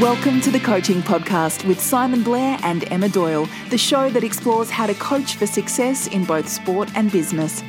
Welcome to the Coaching Podcast with Simon Blair and Emma Doyle, the show that explores how to coach for success in both sport and business.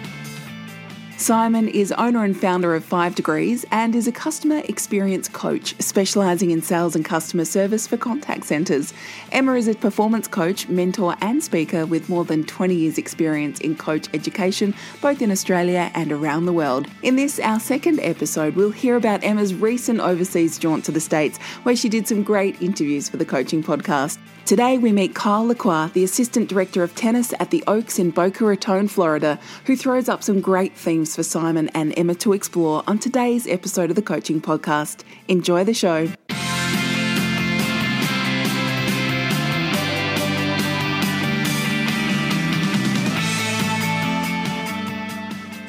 Simon is owner and founder of Five Degrees and is a customer experience coach specialising in sales and customer service for contact centres. Emma is a performance coach, mentor, and speaker with more than 20 years' experience in coach education, both in Australia and around the world. In this, our second episode, we'll hear about Emma's recent overseas jaunt to the States, where she did some great interviews for the coaching podcast. Today, we meet Kyle Lacroix, the Assistant Director of Tennis at the Oaks in Boca Raton, Florida, who throws up some great themes for Simon and Emma to explore on today's episode of the Coaching Podcast. Enjoy the show.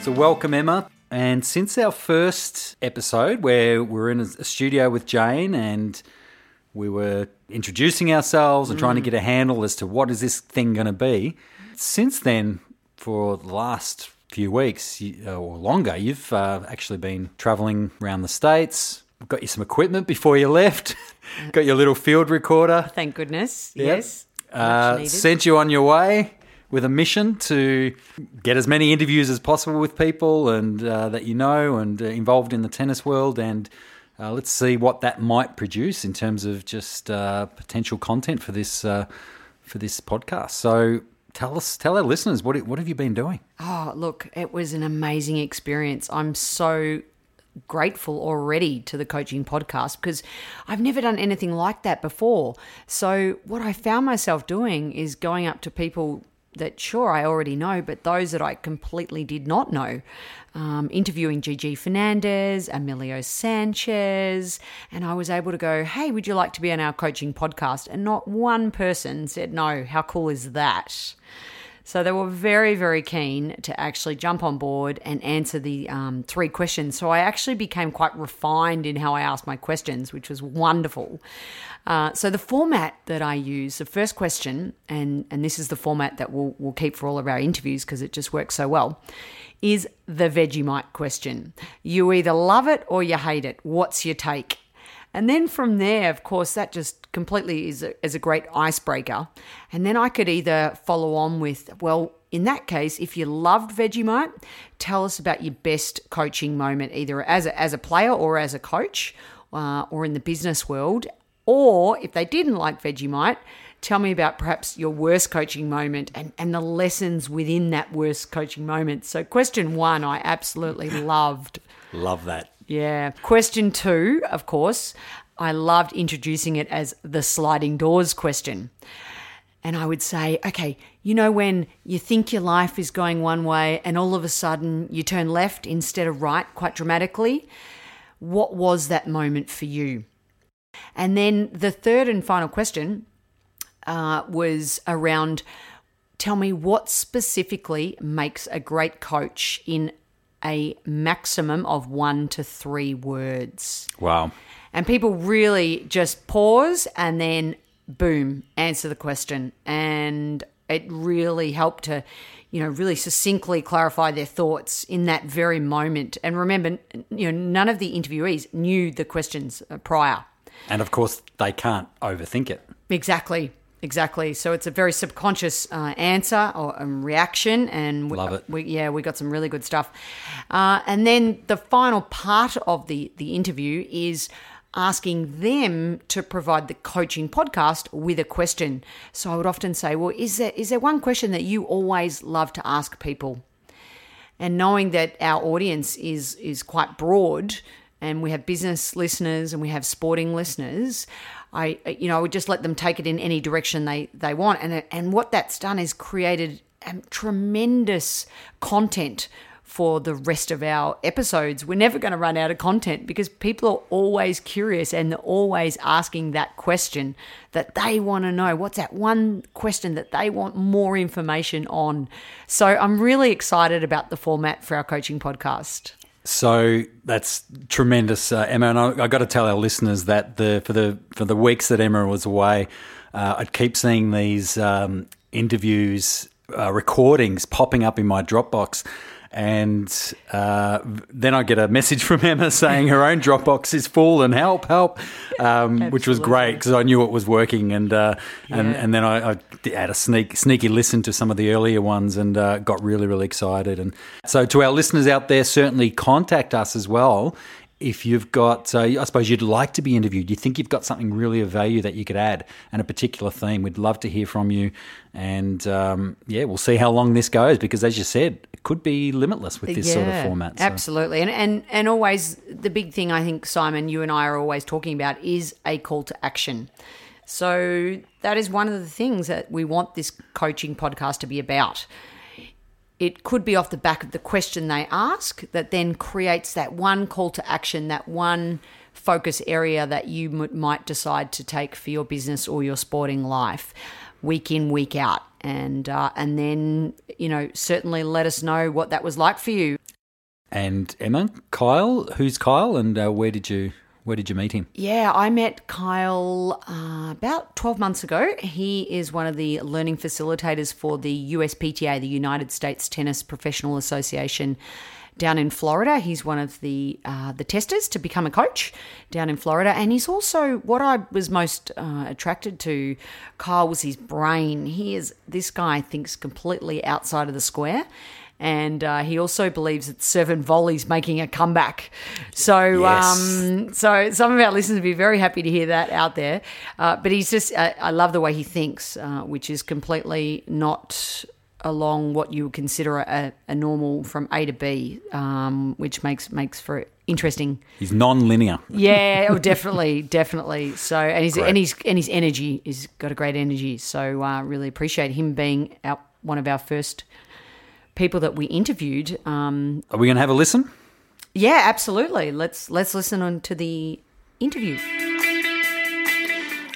So, welcome, Emma. And since our first episode, where we're in a studio with Jane and we were introducing ourselves and trying to get a handle as to what is this thing going to be, since then, for the last few weeks or longer, you've uh, actually been traveling around the states. Got you some equipment before you left. Got your little field recorder. Thank goodness. Yep. Yes. Uh, sent you on your way with a mission to get as many interviews as possible with people and uh, that you know and uh, involved in the tennis world and uh, let's see what that might produce in terms of just uh, potential content for this uh, for this podcast. So tell us, tell our listeners what what have you been doing? Oh, look, it was an amazing experience. I'm so grateful already to the coaching podcast because I've never done anything like that before. So, what I found myself doing is going up to people that, sure, I already know, but those that I completely did not know. Um, interviewing Gigi Fernandez, Emilio Sanchez, and I was able to go, Hey, would you like to be on our coaching podcast? And not one person said no. How cool is that? So they were very, very keen to actually jump on board and answer the um, three questions. So I actually became quite refined in how I asked my questions, which was wonderful. Uh, so the format that I use, the first question, and and this is the format that we'll we'll keep for all of our interviews because it just works so well, is the Vegemite question. You either love it or you hate it. What's your take? And then from there, of course, that just completely is a, is a great icebreaker. And then I could either follow on with, well, in that case, if you loved Vegemite, tell us about your best coaching moment, either as a, as a player or as a coach uh, or in the business world. Or if they didn't like Vegemite, tell me about perhaps your worst coaching moment and, and the lessons within that worst coaching moment. So, question one, I absolutely loved. Love that. Yeah. Question two, of course, I loved introducing it as the sliding doors question. And I would say, okay, you know, when you think your life is going one way and all of a sudden you turn left instead of right quite dramatically, what was that moment for you? And then the third and final question uh, was around tell me what specifically makes a great coach in a maximum of one to three words. Wow. And people really just pause and then boom, answer the question. And it really helped to, you know, really succinctly clarify their thoughts in that very moment. And remember, you know, none of the interviewees knew the questions uh, prior. And of course, they can't overthink it. Exactly. Exactly. So it's a very subconscious uh, answer or um, reaction, and we, Love it. We, yeah, we got some really good stuff. Uh, and then the final part of the the interview is asking them to provide the coaching podcast with a question. So I would often say, well, is there is there one question that you always love to ask people? and knowing that our audience is is quite broad and we have business listeners and we have sporting listeners i you know i would just let them take it in any direction they they want and and what that's done is created um, tremendous content for the rest of our episodes. We're never going to run out of content because people are always curious and they're always asking that question that they want to know. What's that one question that they want more information on? So I'm really excited about the format for our coaching podcast. So that's tremendous, uh, Emma. And I, I got to tell our listeners that the for the for the weeks that Emma was away, uh, I'd keep seeing these um, interviews, uh, recordings popping up in my Dropbox, And uh, then I get a message from Emma saying her own Dropbox is full and help, help, um, which was great because I knew it was working. And uh, and, and then I, I had a sneak, sneaky listen to some of the earlier ones and uh, got really, really excited. And so, to our listeners out there, certainly contact us as well. If you've got, uh, I suppose you'd like to be interviewed, you think you've got something really of value that you could add and a particular theme, we'd love to hear from you. And um, yeah, we'll see how long this goes because, as you said, it could be limitless with this sort of format. So- Absolutely. And, and and always the big thing I think, Simon, you and I are always talking about is a call to action. So that is one of the things that we want this coaching podcast to be about. It could be off the back of the question they ask that then creates that one call to action, that one focus area that you m- might decide to take for your business or your sporting life week in week out. And uh, and then you know certainly let us know what that was like for you. And Emma, Kyle, who's Kyle, and uh, where did you where did you meet him? Yeah, I met Kyle uh, about 12 months ago. He is one of the learning facilitators for the USPTA, the United States Tennis Professional Association. Down in Florida, he's one of the uh, the testers to become a coach down in Florida, and he's also what I was most uh, attracted to. Kyle was his brain. He is this guy thinks completely outside of the square, and uh, he also believes that serve and volley's making a comeback. So, Yes. um, so some of our listeners would be very happy to hear that out there. Uh, but he's just, I, I love the way he thinks, uh, which is completely not along what you would consider a, a normal from A to B, um, which makes makes for interesting. He's non-linear. Yeah, oh, definitely, definitely. So, and he's and he's and his energy is got a great energy. So, uh, really appreciate him being our, one of our first people that we interviewed. Um, Are we going to have a listen? yeah, absolutely. Let's let's listen on to the interview.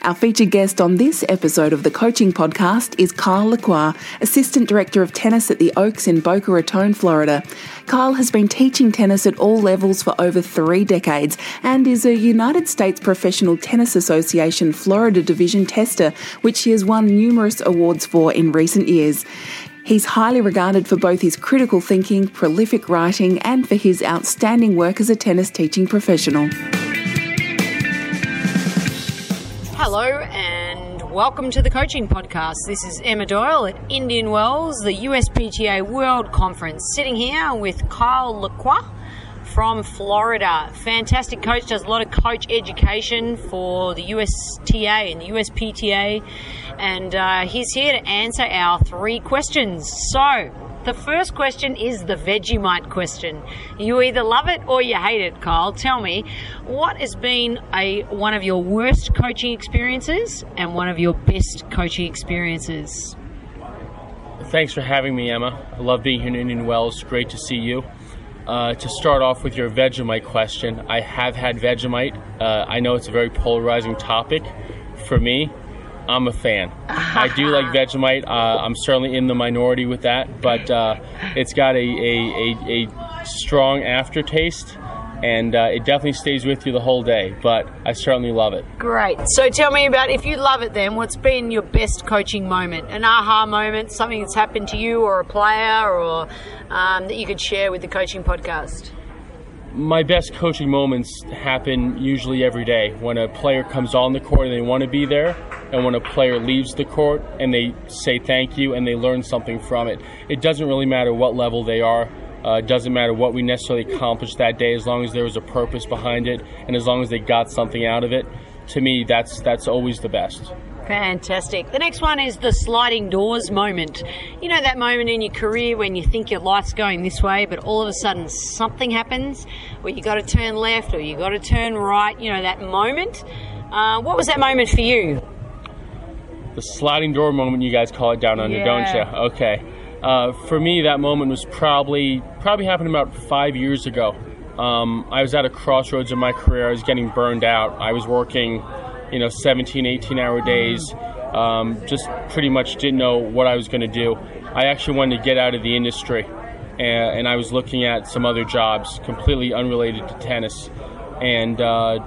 Our featured guest on this episode of the Coaching Podcast is Kyle Lacroix, Assistant Director of Tennis at the Oaks in Boca Raton, Florida. Kyle has been teaching tennis at all levels for over three decades and is a United States Professional Tennis Association Florida Division tester, which he has won numerous awards for in recent years. He's highly regarded for both his critical thinking, prolific writing, and for his outstanding work as a tennis teaching professional. Hello and welcome to the Coaching Podcast. This is Emma Doyle at Indian Wells, the USPTA World Conference, sitting here with Kyle Lacroix from Florida. Fantastic coach, does a lot of coach education for the USTA and the USPTA, and uh, he's here to answer our three questions. So, the first question is the Vegemite question. You either love it or you hate it, Kyle. Tell me, what has been a one of your worst coaching experiences and one of your best coaching experiences? Thanks for having me, Emma. I love being here in Indian Wells. Great to see you. Uh, to start off with your Vegemite question, I have had Vegemite. Uh, I know it's a very polarizing topic. For me, I'm a fan. I do like Vegemite. Uh, I'm certainly in the minority with that, but uh, it's got a, a, a, a strong aftertaste, and uh, it definitely stays with you the whole day. But I certainly love it. Great. So tell me about if you love it then, what's been your best coaching moment? An aha moment, something that's happened to you or a player or um, that you could share with the coaching podcast? My best coaching moments happen usually every day. When a player comes on the court and they want to be there and when a player leaves the court and they say thank you and they learn something from it. It doesn't really matter what level they are uh, it doesn't matter what we necessarily accomplished that day as long as there was a purpose behind it and as long as they got something out of it. To me that's that's always the best Fantastic. The next one is the sliding doors moment. You know that moment in your career when you think your life's going this way, but all of a sudden something happens where you got to turn left or you got to turn right. You know that moment. Uh, what was that moment for you? the sliding door moment you guys call it down under, don't you? Okay. Uh, for me, that moment was probably probably happened about five years ago. Um, I was at a crossroads in my career. I was getting burned out. I was working, you know, 17, 18 hour days. Um, just pretty much didn't know what I was going to do. I actually wanted to get out of the industry, and, and I was looking at some other jobs completely unrelated to tennis. And uh,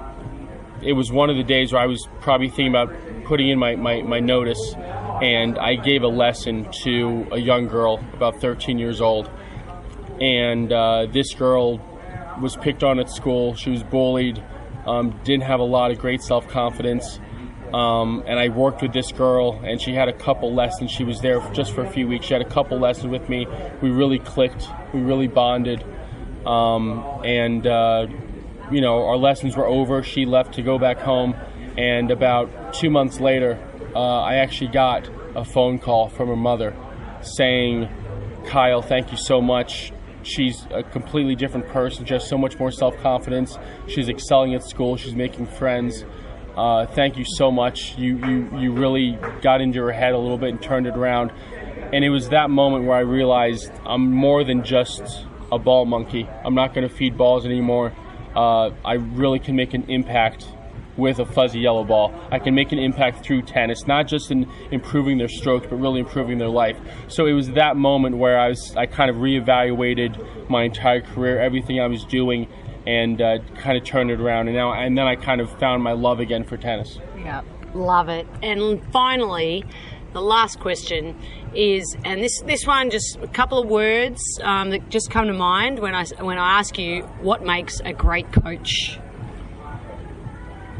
it was one of the days where I was probably thinking about putting in my, my, my notice, and I gave a lesson to a young girl, about 13 years old. and uh, this girl was picked on at school. She was bullied, um, didn't have a lot of great self confidence. Um, and I worked with this girl, and she had a couple lessons. She was there just for a few weeks. She had a couple lessons with me. We really clicked. We really bonded. Um, and, uh, you know, our lessons were over. She left to go back home. And about two months later, uh, I actually got a phone call from her mother saying, Kyle, thank you so much. She's a completely different person. She has so much more self confidence. She's excelling at school. She's making friends. Uh, thank you so much. You, you, you really got into her head a little bit and turned it around. And it was that moment where I realized I'm more than just a ball monkey. I'm not going to feed balls anymore. Uh, I really can make an impact with a fuzzy yellow ball. I can make an impact through tennis, not just in improving their strokes, but really improving their life. So it was that moment where I was I kind of reevaluated my entire career, everything I was doing, and uh, kind of turned it around. And now and then I kind of found my love again for tennis. Yeah, love it. And finally, the last question is, and this this one just a couple of words um, that just come to mind when I when I ask you what makes a great coach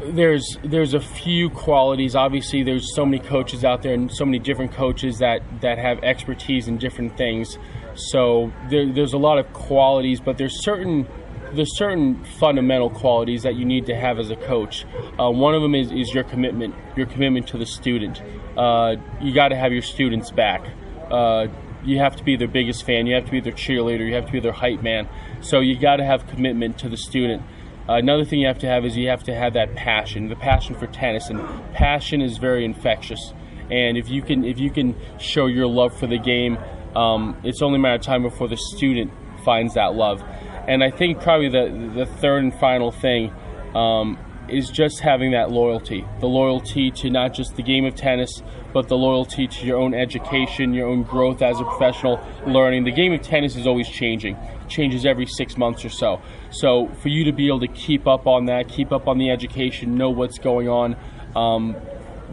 there's there's a few qualities. Obviously, there's so many coaches out there and so many different coaches that that have expertise in different things. So there, there's a lot of qualities, but there's certain there's certain fundamental qualities that you need to have as a coach. Uh, one of them is, is your commitment, your commitment to the student. Uh, you got to have your students back. Uh, you have to be their biggest fan. You have to be their cheerleader. You have to be their hype man. So you got to have commitment to the student. Another thing you have to have is you have to have that passion, the passion for tennis, and passion is very infectious. And if you can, if you can show your love for the game, um, it's only a matter of time before the student finds that love. And I think probably the the third and final thing um, is just having that loyalty, the loyalty to not just the game of tennis, but the loyalty to your own education, your own growth as a professional, learning. The game of tennis is always changing, changes every six months or so. So for you to be able to keep up on that, keep up on the education, know what's going on. Um,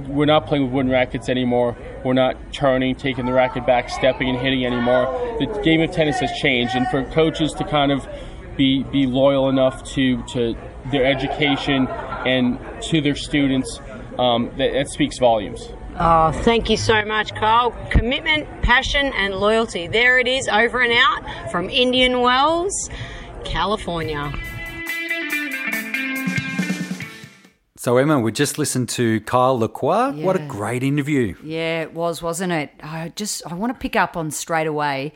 we're not playing with wooden rackets anymore. We're not turning, taking the racket back, stepping and hitting anymore. The game of tennis has changed, and for coaches to kind of be be loyal enough to to their education and to their students, um, that, that speaks volumes. Oh, thank you so much, Kyle. Commitment, passion, and loyalty. There it is, over and out from Indian Wells, California. So Emma, we just listened to Kyle Lacroix. What a great interview! Yeah, it was, wasn't it? I just I want to pick up on straight away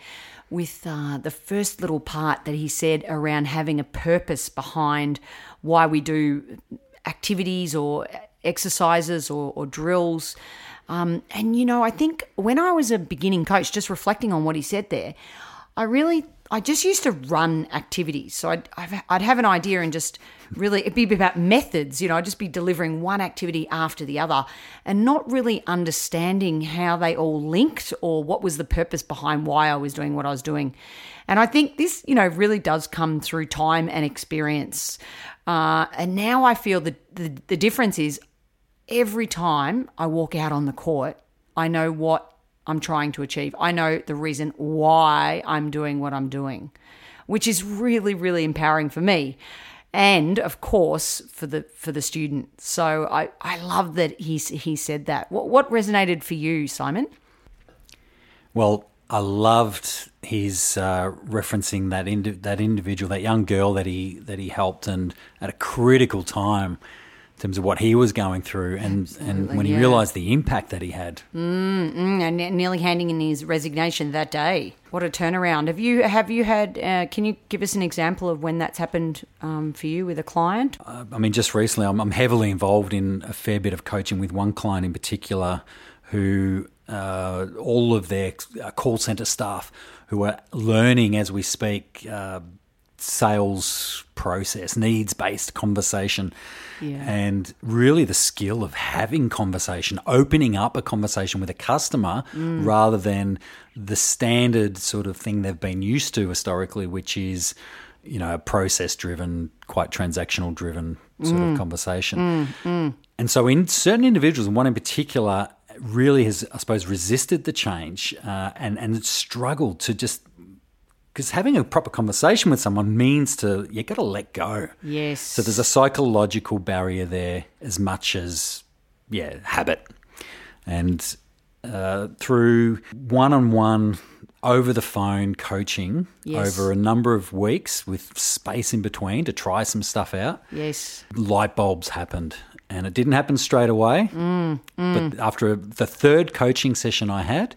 with uh, the first little part that he said around having a purpose behind why we do activities or exercises or, or drills. Um, and you know, I think when I was a beginning coach, just reflecting on what he said there, I really I just used to run activities. So I'd, I'd have an idea and just really, it'd be about methods. You know, I'd just be delivering one activity after the other and not really understanding how they all linked or what was the purpose behind why I was doing what I was doing. And I think this, you know, really does come through time and experience. Uh, and now I feel that the, the difference is every time I walk out on the court, I know what I'm trying to achieve. I know the reason why I'm doing what I'm doing, which is really, really empowering for me. And of course, for the for the student. So I, I love that he he said that. What what resonated for you, Simon? Well, I loved his uh, referencing that indi- that individual, that young girl that he that he helped, and at a critical time terms of what he was going through, and and when he yeah. realised the impact that he had. Mm, and nearly handing in his resignation that day. What a turnaround! Have you have you had? Uh, can you give us an example of when that's happened um, for you with a client? I mean, just recently, I'm, I'm heavily involved in a fair bit of coaching with one client in particular who uh, all of their uh, call center staff who are learning as we speak uh, sales process, needs based conversation. Yeah. And really, the skill of having conversation, opening up a conversation with a customer mm. rather than the standard sort of thing they've been used to historically, which is you know, a process driven, quite transactional driven sort of mm. conversation. Mm, and so, in certain individuals, and one in particular, really has, I suppose, resisted the change uh, and and struggled to just because having a proper conversation with someone means to you got to let go. Yes. So there's a psychological barrier there as much as yeah habit, and uh, through one-on-one over the phone coaching Yes. over a number of weeks with space in between to try some stuff out yes. light bulbs happened. And it didn't happen straight away. Mm, But after the third coaching session I had,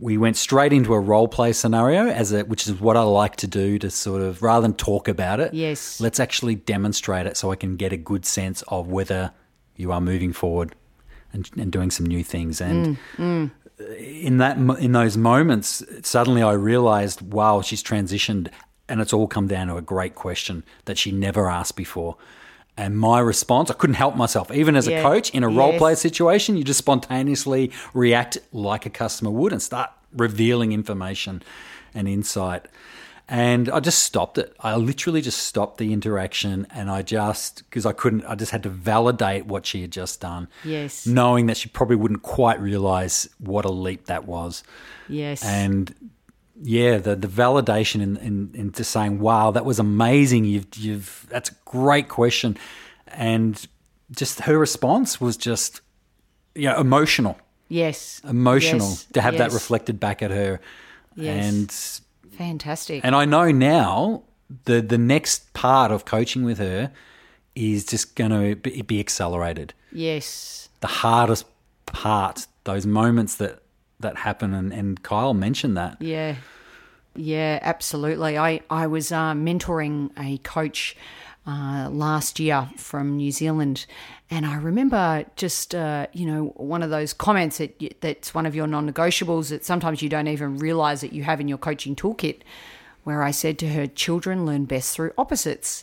we went straight into a role play scenario as a, which is what I like to do to sort of rather than talk about it. Yes. Let's actually demonstrate it so I can get a good sense of whether you are moving forward and, and doing some new things. And Mm, in that in those moments, suddenly I realized, wow, she's transitioned, and it's all come down to a great question that she never asked before. And my response, I couldn't help myself. Even as Yeah. a coach in a role Yes. play situation, you just spontaneously react like a customer would and start revealing information and insight. And I just stopped it. I literally just stopped the interaction and I just, because I couldn't, I just had to validate what she had just done. Yes. Knowing that she probably wouldn't quite realize what a leap that was. Yes. And yeah, the the validation in, in into saying, "Wow, that was amazing. You've you've that's a great question," and just her response was just, you know, emotional, yes. emotional Yes. to have that reflected back at her, Yes. and Fantastic. and I know now the the next part of coaching with her is just going to be accelerated. yes. The hardest part, those moments that that happen, and, and Kyle mentioned that. Yeah. Yeah, absolutely. I, I was uh, mentoring a coach uh, last year from New Zealand. And I remember just, uh, you know, one of those comments that that's one of your non negotiables that sometimes you don't even realize that you have in your coaching toolkit, where I said to her, children learn best through opposites.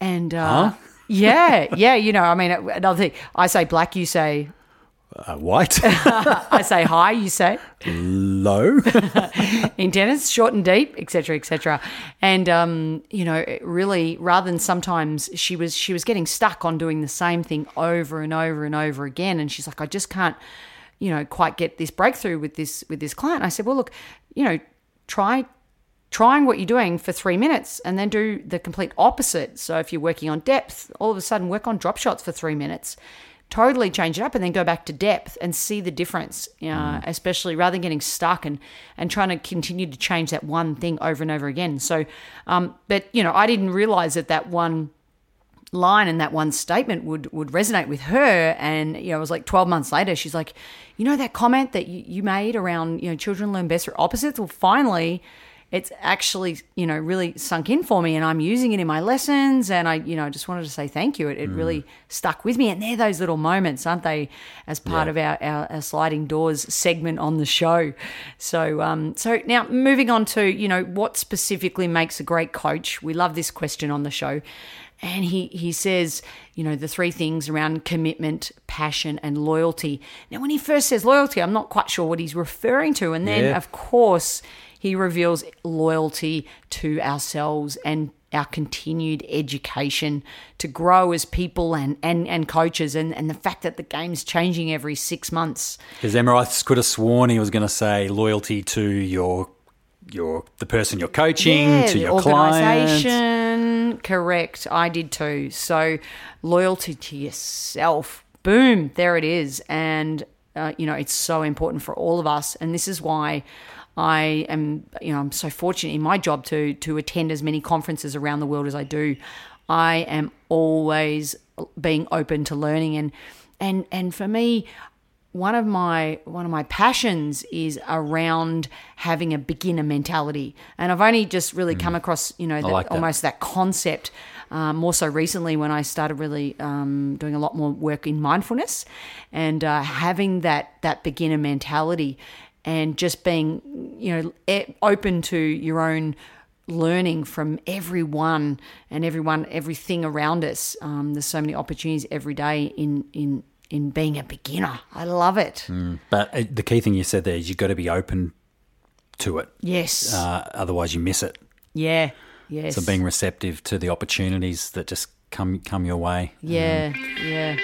And uh, yeah, yeah, you know, I mean, another thing, I say black, you say, Uh, white, I say hi, you say low. in tennis, short and deep, etc., etc. And um, you know, really, rather than sometimes she was she was getting stuck on doing the same thing over and over and over again, and she's like, I just can't, you know, quite get this breakthrough with this with this client. I said, well, look, you know, try trying what you're doing for three minutes and then do the complete opposite. So if you're working on depth, all of a sudden work on drop shots for three minutes. Totally change it up and then go back to depth and see the difference. Uh, Especially rather than getting stuck and and trying to continue to change that one thing over and over again. So, um, but you know, I didn't realize that that one line and that one statement would would resonate with her and you know it was like 12 months later she's like you know that comment that you, you made around you know children learn best through opposites well finally it's actually you know really sunk in for me and i'm using it in my lessons and i you know just wanted to say thank you it, it really stuck with me and they're those little moments aren't they as part of our, our, our sliding doors segment on the show so um so now moving on to you know what specifically makes a great coach we love this question on the show and he, he says, you know, the three things around commitment, passion, and loyalty. Now, when he first says loyalty, I'm not quite sure what he's referring to. And then, Yeah. of course, he reveals loyalty to ourselves and our continued education to grow as people and, and, and coaches, and, and the fact that the game's changing every six months. Because I could have sworn he was going to say loyalty to your your the person you're coaching, Yeah, to your client. organisation. Correct. I did too. So loyalty to yourself. Boom. There it is. And uh, you know, it's so important for all of us. And this is why I am, you know, I'm so fortunate in my job to to attend as many conferences around the world as I do. I am always being open to learning and and and for me one of my one of my passions is around having a beginner mentality and i've only just really come across you know that, like that. almost that concept um, more so recently when i started really um, doing a lot more work in mindfulness and uh, having that that beginner mentality and just being you know open to your own learning from everyone and everyone everything around us. Um, there's so many opportunities every day in in in being a beginner. I love it. But uh, the key thing you said there is you've got to be open to it. yes. Uh, otherwise, you miss it. yeah. Yes. So being receptive to the opportunities that just come come your way. yeah. Yeah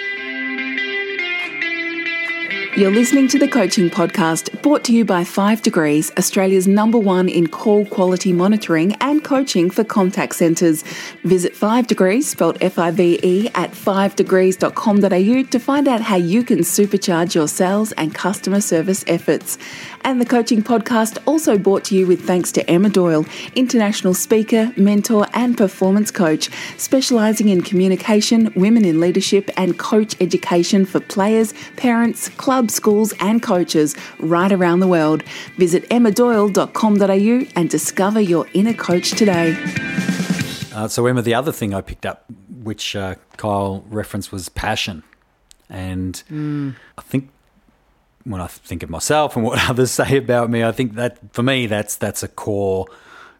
You're listening to the Coaching Podcast, brought to you by 5 Degrees, Australia's number one in call quality monitoring and coaching for contact centres. Visit 5 Degrees, spelled F I V E, at 5degrees.com.au to find out how you can supercharge your sales and customer service efforts. And the Coaching Podcast also brought to you with thanks to Emma Doyle, international speaker, mentor, and performance coach, specialising in communication, women in leadership, and coach education for players, parents, clubs schools, and coaches right around the world. Visit emmadoyle.com.au and discover your inner coach today. Uh, so, Emma, the other thing I picked up, which uh, Kyle referenced, was passion. And I think when I think of myself and what others say about me, I think that for me, that's that's a core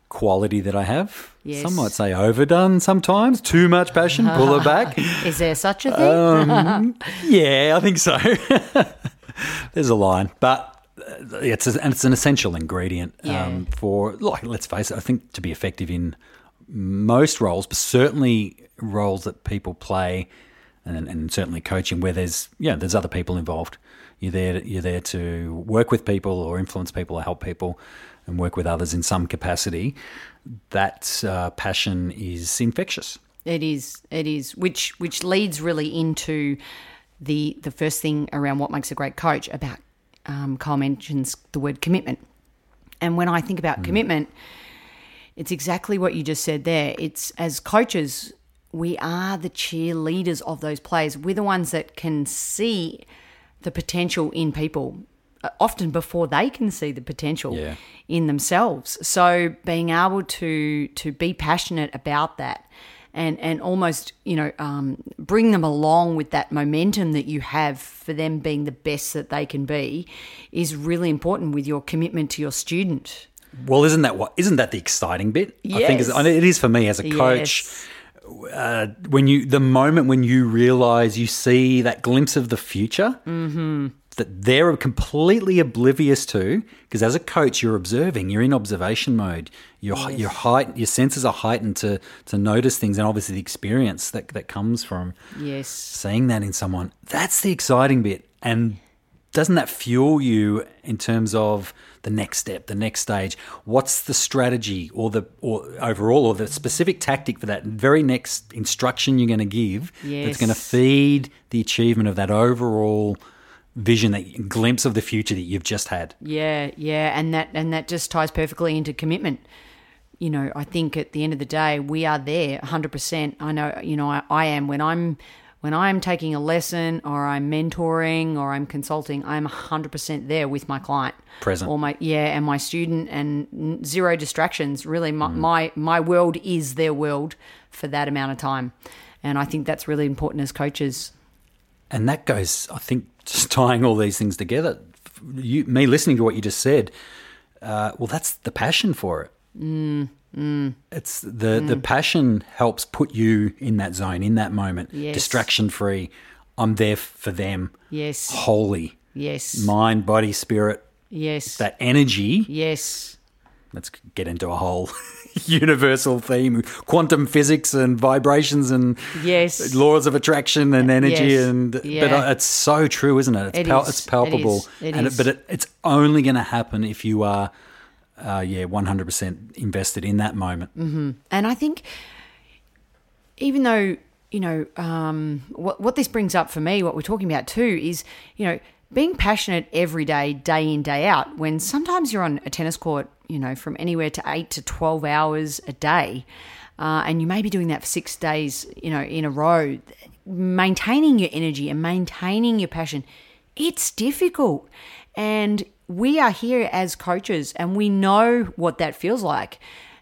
quality that I have. Yes. Some might say overdone sometimes, too much passion, pull it back. Is there such a thing? Um, yeah, I think so. There's a line, but uh, it's a, and it's an essential ingredient Yeah. um, for like let's face it. I think to be effective in most roles, but certainly roles that people play, and, and certainly coaching where there's yeah there's other people involved. You're there you're there to work with people or influence people or help people and work with others in some capacity. That uh, passion is infectious. It is. It is. Which which leads really into the the first thing around what makes a great coach. About um, Kyle mentions the word commitment, and when I think about commitment, it's exactly what you just said there. It's as coaches, we are the cheerleaders of those players. We're the ones that can see the potential in people, uh, often before they can see the potential Yeah. in themselves. So being able to to be passionate about that. And, and almost you know um, bring them along with that momentum that you have for them being the best that they can be is really important with your commitment to your student. Well, isn't that what? Isn't that the exciting bit? I think Yes. it's- for me as a coach. Yes. Uh, when you, the moment when you realize you see that glimpse of the future Mm-hmm. that they're completely oblivious to, because as a coach you're observing, you're in observation mode. Your your height, your senses are heightened to to notice things, and obviously the experience that that comes from Yes. seeing that in someone. That's the exciting bit. And doesn't that fuel you in terms of the next step, the next stage? What's the strategy or the or overall or the specific tactic for that very next instruction you're going to give that's going to feed the achievement of that overall vision that glimpse of the future that you've just had. Yeah, yeah, and that and that just ties perfectly into commitment. You know, I think at the end of the day, we are there 100%. I know, you know, I, I am when I'm when I'm taking a lesson or I'm mentoring or I'm consulting, I'm 100% there with my client. Present. Or my yeah, and my student and zero distractions. Really my, my my world is their world for that amount of time. And I think that's really important as coaches. And that goes, I think, just tying all these things together. You, me listening to what you just said, uh, well, that's the passion for it. Mm, It's the the passion helps put you in that zone, in that moment, Yes. distraction free. I'm there for them, Yes. Holy. Yes. mind, body, spirit. yes. That energy. yes. Let's get into a whole universal theme, quantum physics and vibrations and Yes. laws of attraction and energy Yes. and but Yeah. uh, it's so true isn't it it's, It pal- is. it's palpable It is. It and is. but it, it's only going to happen if you are uh, yeah 100% invested in that moment And I think, even though you know um, what what this brings up for me, what we're talking about too is you know being passionate every day, day in day out. When sometimes you're on a tennis court, you know, from anywhere to eight to twelve hours a day, uh, and you may be doing that for six days, you know, in a row. Maintaining your energy and maintaining your passion, it's difficult. And we are here as coaches and we know what that feels like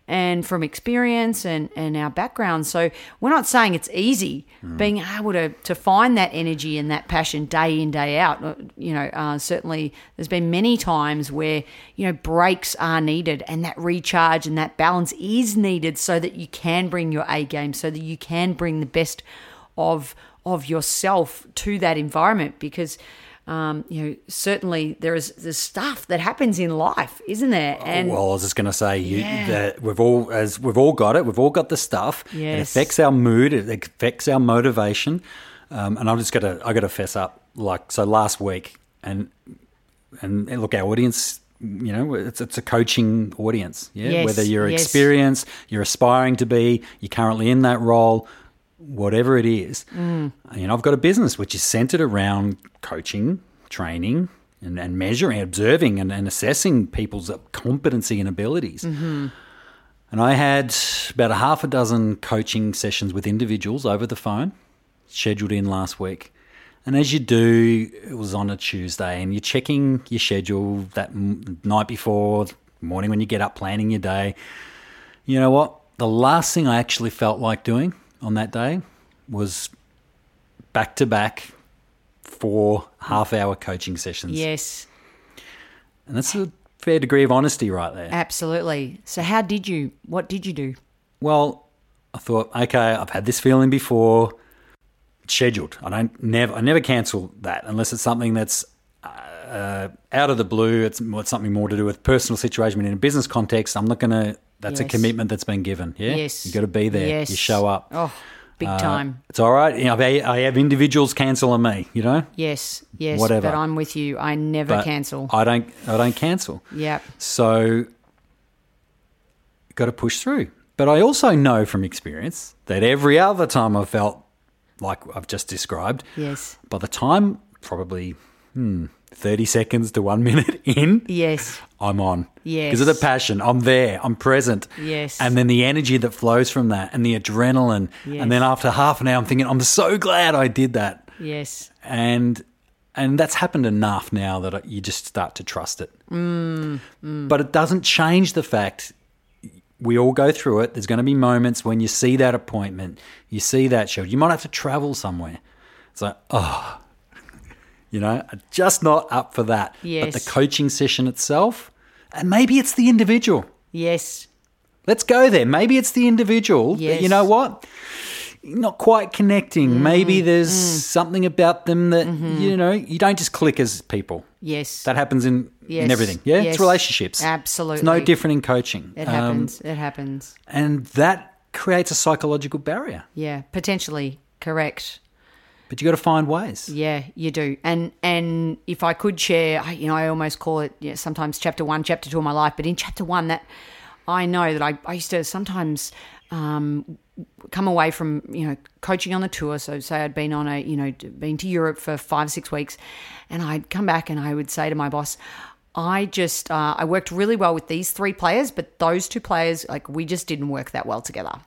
and from experience and, and our background. So we're not saying it's easy being able to, to find that energy and that passion day in, day out. Uh, You know, uh, certainly there's been many times where, you know, breaks are needed and that recharge and that balance is needed so that you can bring your A game, so that you can bring the best of of yourself to that environment because um, you know certainly there is there's stuff that happens in life isn't there and well i was just going to say you, Yeah. that we've all as we've all got it we've all got the stuff Yes. it affects our mood it affects our motivation um, and i'm just to i got to fess up like so last week and and look, our audience, you know, it's it's a coaching audience. Yeah, Yes, whether you're yes. experienced, you're aspiring to be, you're currently in that role, whatever it is. Mm. You know, I've got a business which is centered around coaching, training. And, and measuring, observing, and, and assessing people's competency and abilities. Mm-hmm. And I had about a half a dozen coaching sessions with individuals over the phone, scheduled in last week. And as you do, it was on a Tuesday, and you're checking your schedule that m- night before, morning when you get up, planning your day. You know what? The last thing I actually felt like doing on that day was back to back four half hour coaching sessions. Yes, And that's a fair degree of honesty right there. absolutely. So, how did you? What did you do? Well, I thought, okay, I've had this feeling before. It's scheduled. I don't never, I never cancel that unless it's something that's uh, out of the blue. It's, it's something more to do with personal situation. But in a business context, I'm not going to. That's a commitment that's been given. Yeah, Yes. You've got to be there. Yes. You show up. Oh, big Uh, time. It's all right. You know, I have individuals cancel on me. You know, Yes, yes. whatever. But I'm with you. I never but cancel. I don't. I don't cancel. Yep. So, got to push through. But I also know from experience that every other time I've felt like I've just described, Yes. by the time probably hmm, 30 seconds to one minute in, Yes. I'm on. Yes. Because of the passion. I'm there. I'm present. Yes. And then the energy that flows from that and the adrenaline. Yes. And then after half an hour, I'm thinking, I'm so glad I did that. Yes. And and that's happened enough now that you just start to trust it. Mm, But it doesn't change the fact we all go through it. There's going to be moments when you see that appointment, you see that show. You might have to travel somewhere. It's like, oh, you know, just not up for that. But the coaching session itself, and maybe it's the individual. Yes. Let's go there. Maybe it's the individual. Yes. you know what? Not quite connecting. Mm. Maybe mm. there's something about them that, mm-hmm. you know, you don't just click as people. Yes. That happens in, Yes. in everything. Yeah, Yes. it's relationships. Absolutely. It's no different in coaching. it Um, happens. it happens. and that creates a psychological barrier. Yeah. Potentially correct. But you got to find ways. Yeah, you do. And and if I could share, you know, I almost call it you know, sometimes chapter one, chapter two of my life. But in chapter one, that I know that I, I used to sometimes um, come away from you know coaching on the tour. So say I'd been on a you know been to Europe for five six weeks, and I'd come back and I would say to my boss. I just uh, I worked really well with these three players, but those two players like we just didn't work that well together.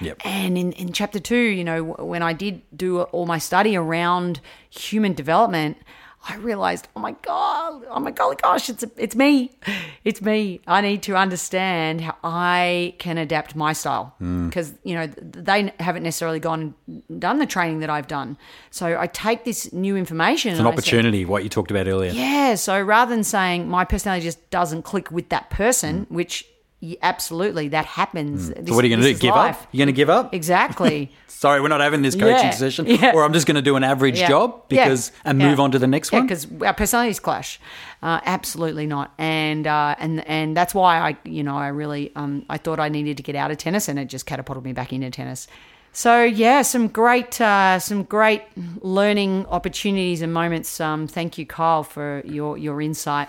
Yep. And in, in chapter two, you know, when I did do all my study around human development, I realized, oh my god, oh my golly gosh, it's it's me, it's me. I need to understand how I can adapt my style hmm. because you know they haven't necessarily gone and done the training that I've done. So I take this new information. It's an opportunity, what you talked about earlier. Yeah. So rather than saying my personality just doesn't click with that person, hmm. which absolutely that happens. Mm. So what are you going to do? Give up? You're going to give up? Exactly. Sorry, we're not having this coaching Yeah, session. yeah. Or I'm just going to do an average job because and move on to the next Yeah, one. because our personalities clash. Uh, absolutely not. And uh, and and that's why I, you know, I really, um, I thought I needed to get out of tennis, and it just catapulted me back into tennis. So yeah, some great, uh, some great learning opportunities and moments. Um, thank you, Kyle, for your your insight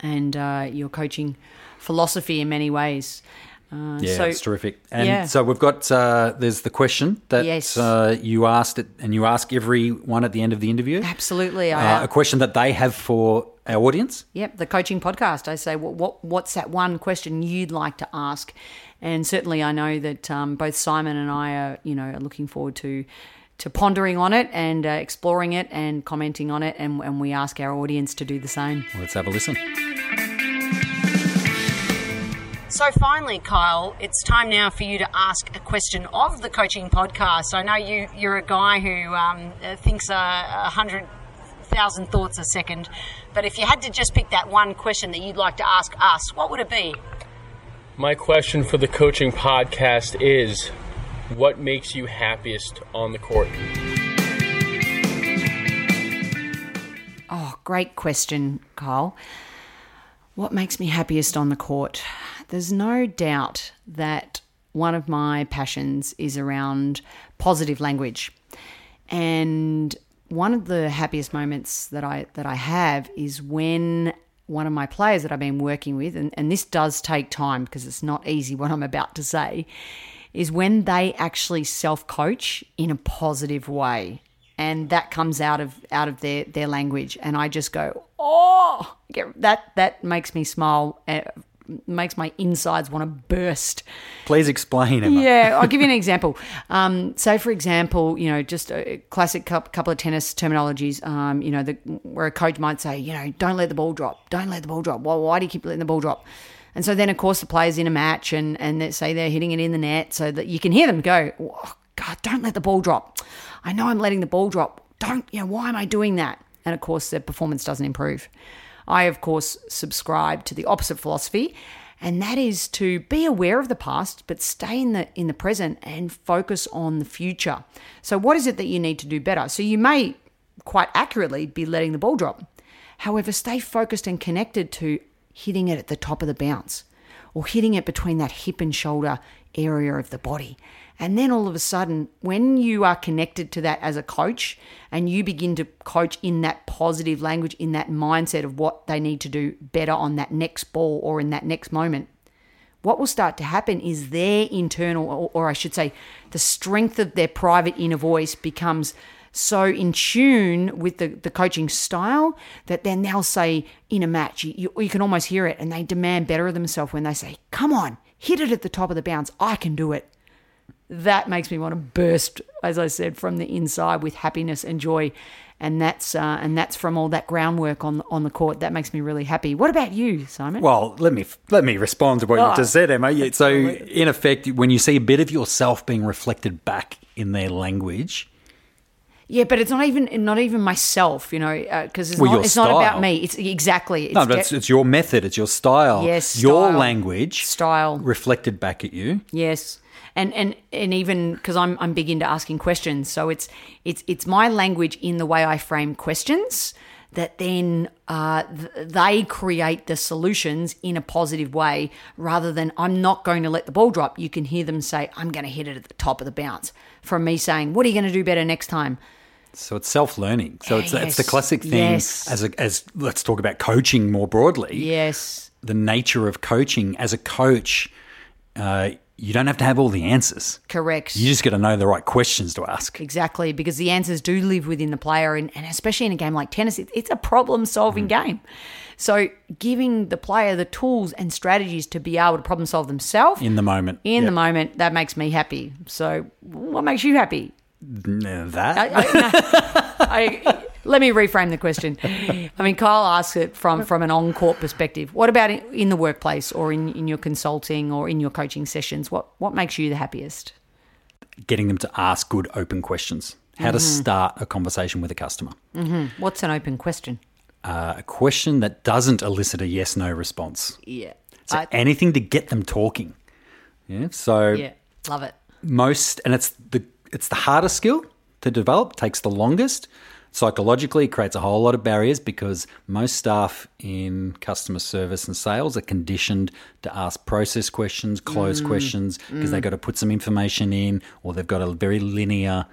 and uh, your coaching philosophy in many ways. Uh, Yeah, so, it's terrific. And yeah. so we've got uh, there's the question that Yes. uh, you asked it, and you ask everyone at the end of the interview. Absolutely, uh, a question that they have for our audience. Yep, the coaching podcast. I say, what, what what's that one question you'd like to ask? And certainly, I know that um, both Simon and I are, you know, are looking forward to to pondering on it and uh, exploring it and commenting on it, and, and we ask our audience to do the same. Let's have a listen. So finally, Kyle, it's time now for you to ask a question of the coaching podcast. I know you you're a guy who um, uh, thinks a, a hundred thousand thoughts a second, but if you had to just pick that one question that you'd like to ask us, what would it be? My question for the coaching podcast is what makes you happiest on the court? Oh, great question, Kyle. What makes me happiest on the court? There's no doubt that one of my passions is around positive language. And one of the happiest moments that I that I have is when one of my players that I've been working with, and, and this does take time because it's not easy what I'm about to say, is when they actually self coach in a positive way. And that comes out of out of their, their language, and I just go, oh, that that makes me smile, uh, makes my insides want to burst. Please explain, Emma. Yeah, I'll give you an example. Um, say, for example, you know, just a classic couple of tennis terminologies. Um, you know, the, where a coach might say, you know, don't let the ball drop. Don't let the ball drop. Why, why do you keep letting the ball drop? And so then, of course, the players in a match and and they say they're hitting it in the net, so that you can hear them go, oh, God, don't let the ball drop. I know I'm letting the ball drop. Don't, you know, why am I doing that? And of course, their performance doesn't improve. I, of course, subscribe to the opposite philosophy, and that is to be aware of the past, but stay in the in the present and focus on the future. So, what is it that you need to do better? So, you may quite accurately be letting the ball drop. However, stay focused and connected to hitting it at the top of the bounce or hitting it between that hip and shoulder area of the body. And then all of a sudden, when you are connected to that as a coach and you begin to coach in that positive language, in that mindset of what they need to do better on that next ball or in that next moment, what will start to happen is their internal, or, or I should say, the strength of their private inner voice becomes so in tune with the, the coaching style that then they'll say in a match, you, you can almost hear it, and they demand better of themselves when they say, Come on, hit it at the top of the bounce. I can do it that makes me want to burst, as I said, from the inside with happiness and joy. And that's uh, and that's from all that groundwork on on the court. That makes me really happy. What about you, Simon? Well, let me let me respond to what Oh, you just said, Emma. So, in effect, when you see a bit of yourself being reflected back in their language, Yeah, but it's not even not even myself, you know, because it's Well, not it's not about me. It's exactly it's no, but it's, it's your method, it's your style, Yes, your language, Style. reflected back at you. Yes. And and and even because I'm I'm big into asking questions, so it's it's it's my language in the way I frame questions that then uh, th- they create the solutions in a positive way rather than I'm not going to let the ball drop. You can hear them say I'm going to hit it at the top of the bounce. From me saying, "What are you going to do better next time?" So it's self-learning. So Yeah, it's it's the classic thing Yes. as a, as let's talk about coaching more broadly. Yes. The nature of coaching as a coach, uh, you don't have to have all the answers. Correct. You just got to know the right questions to ask. Exactly, because the answers do live within the player, and, and especially in a game like tennis, it, it's a problem solving game. So, giving the player the tools and strategies to be able to problem solve themselves In the moment. in the moment, that makes me happy. So, what makes you happy? That I, let me reframe the question. I mean, Kyle asks it from, from an on court perspective. What about in, the workplace or in, in your consulting or in your coaching sessions? What, what makes you the happiest? getting them to ask good open questions. How to Mm-hmm. start a conversation with a customer. What's an open question? Uh, a question that doesn't elicit a yes no response. Yeah. So I- anything to get them talking. Yeah. So yeah. Love it. most and it's the it's the hardest skill to develop takes the longest. Psychologically it creates a whole lot of barriers because most staff in customer service and sales are conditioned to ask process questions close mm. questions because they've mm. got to put some information in or they've got a very linear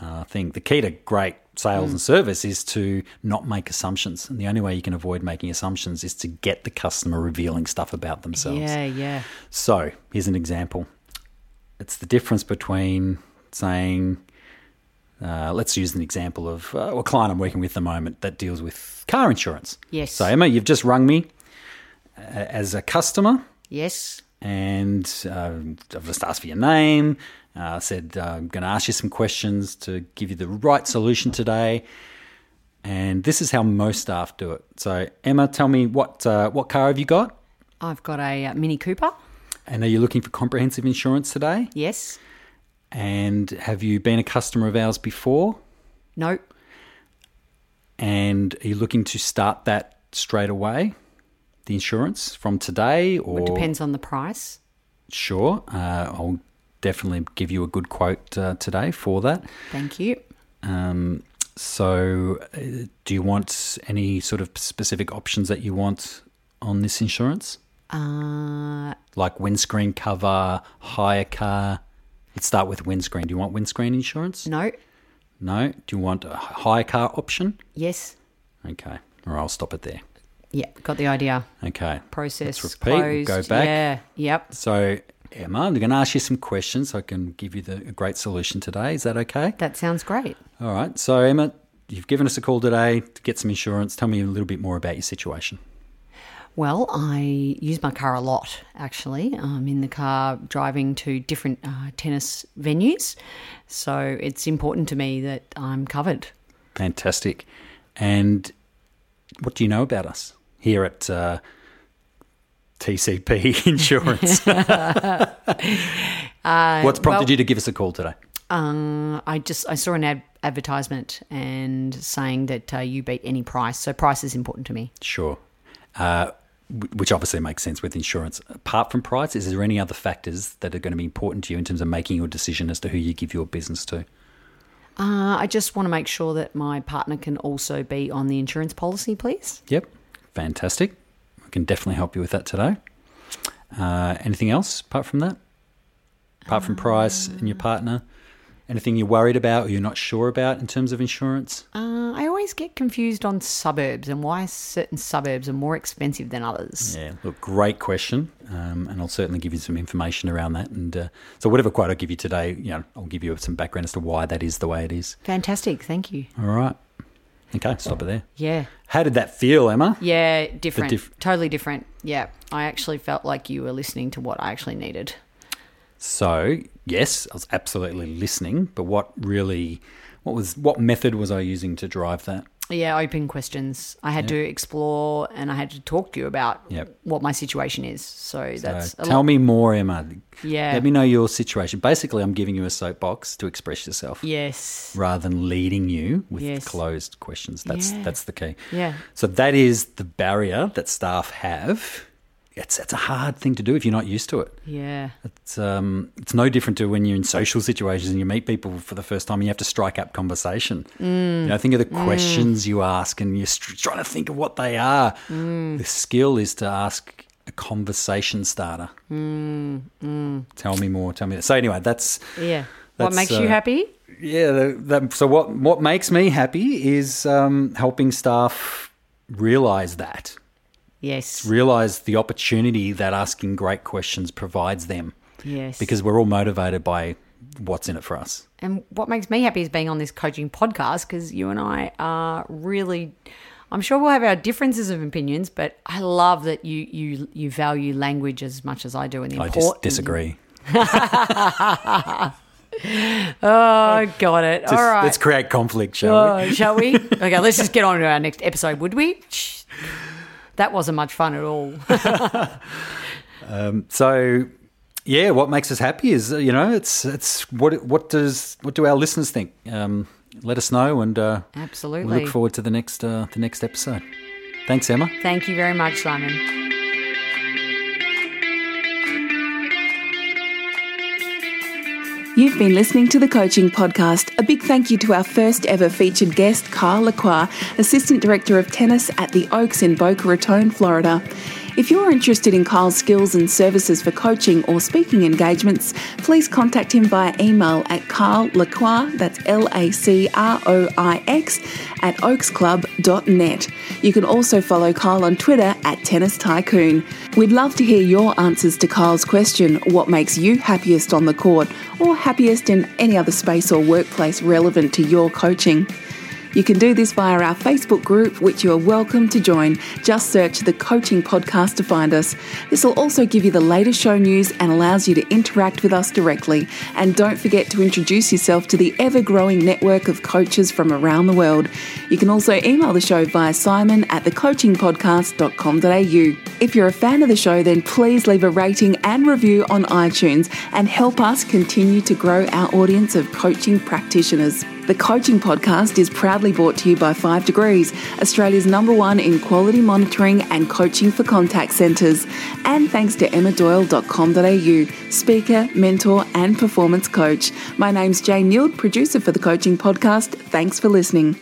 uh, thing. The key to great sales mm. and service is to not make assumptions and the only way you can avoid making assumptions is to get the customer revealing stuff about themselves. Yeah, yeah. so here's an example. It's the difference between saying, uh, let's use an example of uh, a client I'm working with at the moment that deals with car insurance. Yes. So Emma, you've just rung me uh, as a customer, Yes. and uh, I've just asked for your name. Uh, said I'm going to ask you some questions to give you the right solution today. And this is how most staff do it. So Emma, tell me what uh, what car have you got? I've got a uh, Mini Cooper. And are you looking for comprehensive insurance today? Yes. And have you been a customer of ours before? No. And are you looking to start that straight away? The insurance from today, or It depends on the price. Sure, uh, I'll definitely give you a good quote uh, today for that. Thank you. Um, so, uh, do you want any sort of specific options that you want on this insurance, Uh, like windscreen cover, hire car? Let's start with windscreen. Do you want windscreen insurance? no. No. Do you want a high car option? Yes. Okay. Or I'll stop it there. Yeah, got the idea. Okay. Process Let's repeat. We'll closed. go back. Yeah. Yep. So, Emma, I'm going to ask you some questions so I can give you the, a great solution today. Is that okay? That sounds great. All right. So, Emma, you've given us a call today to get some insurance. Tell me a little bit more about your situation. Well, I use my car a lot, actually. I'm in the car driving to different uh, tennis venues. So it's important to me that I'm covered. Fantastic. And what do you know about us here at uh, TCP Insurance? What's prompted well- you to give us a call today? Um, I just I saw an ad- advertisement and saying that uh, you beat any price. So price is important to me. Sure. Uh, which obviously makes sense with insurance. Apart from price, is there any other factors that are going to be important to you in terms of making your decision as to who you give your business to? Uh, I just want to make sure that my partner can also be on the insurance policy, please. Yep. Fantastic. I can definitely help you with that today. Uh, anything else apart from that? Apart from price and your partner? Anything you're worried about or you're not sure about in terms of insurance? Uh, I always get confused on suburbs and why certain suburbs are more expensive than others. Yeah, look, great question, um, and I'll certainly give you some information around that. And uh, so, whatever quote I give you today, you know, I'll give you some background as to why that is the way it is. Fantastic, thank you. All right. Okay, stop it there. Yeah. How did that feel, Emma? Yeah, different. diff- totally different. Yeah. I actually felt like you were listening to what I actually needed. So, yes, I was absolutely listening, but what really, what was, what method was I using to drive that? Yeah, open questions. I had to explore and I had to talk to you about Yep. what my situation is. So, that's So a tell lot- me more, Emma. Yeah. Let me know your situation. Basically, I'm giving you a soapbox to express yourself. Yes. rather than leading you with Yes. closed questions. That's Yeah. that's the key. Yeah. So that is the barrier that staff have. It's it's a hard thing to do if you're not used to it. Yeah. It's um it's no different to when you're in social situations and you meet people for the first time and you have to strike up conversation. Mm. You know, think of the questions you ask and you're trying to think of what they are. Mm. The skill is to ask a conversation starter. Mm. Tell me more. Tell me. So anyway, that's Yeah. What That's, makes you uh, happy? yeah. The, that, so what what makes me happy is um, helping staff realize that, Yes. realize the opportunity that asking great questions provides them, Yes. because we're all motivated by what's in it for us. And what makes me happy is being on this coaching podcast because you and I are really. I'm sure we'll have our differences of opinions, but I love that you you you value language as much as I do. And the I just disagree. Oh, got it. Just- All right. Let's create conflict, shall we? Oh, shall we? Okay, let's just get on to our next episode, would we? That wasn't much fun at all. So, yeah, what makes us happy is you know it's it's what what does what do our listeners think? Um, let us know, and uh, we Absolutely. look forward to the next uh, the next episode. Thanks, Emma. Thank you very much, Simon. You've been listening to the Coaching Podcast. A big thank you to our first ever featured guest, Kyle LaCroix, Assistant Director of Tennis at the Oaks in Boca Raton, Florida. If you're interested in Kyle's skills and services for coaching or speaking engagements, please contact him via email at Kyle Lacroix, that's L A C R O I X, at oaksclub.net. You can also follow Kyle on Twitter at Tennis Tycoon. We'd love to hear your answers to Kyle's question what makes you happiest on the court or happiest in any other space or workplace relevant to your coaching. You can do this via our Facebook group, which you are welcome to join. Just search the Coaching Podcast to find us. This will also give you the latest show news and allows you to interact with us directly. And don't forget to introduce yourself to the ever growing network of coaches from around the world. You can also email the show via simon at thecoachingpodcast.com.au. If you're a fan of the show, then please leave a rating and review on iTunes and help us continue to grow our audience of coaching practitioners. The Coaching Podcast is proudly brought to you by Five Degrees, Australia's number one in quality monitoring and coaching for contact centres. And thanks to emmadoyle.com.au, speaker, mentor, and performance coach. My name's Jane Neild, producer for the Coaching Podcast. Thanks for listening.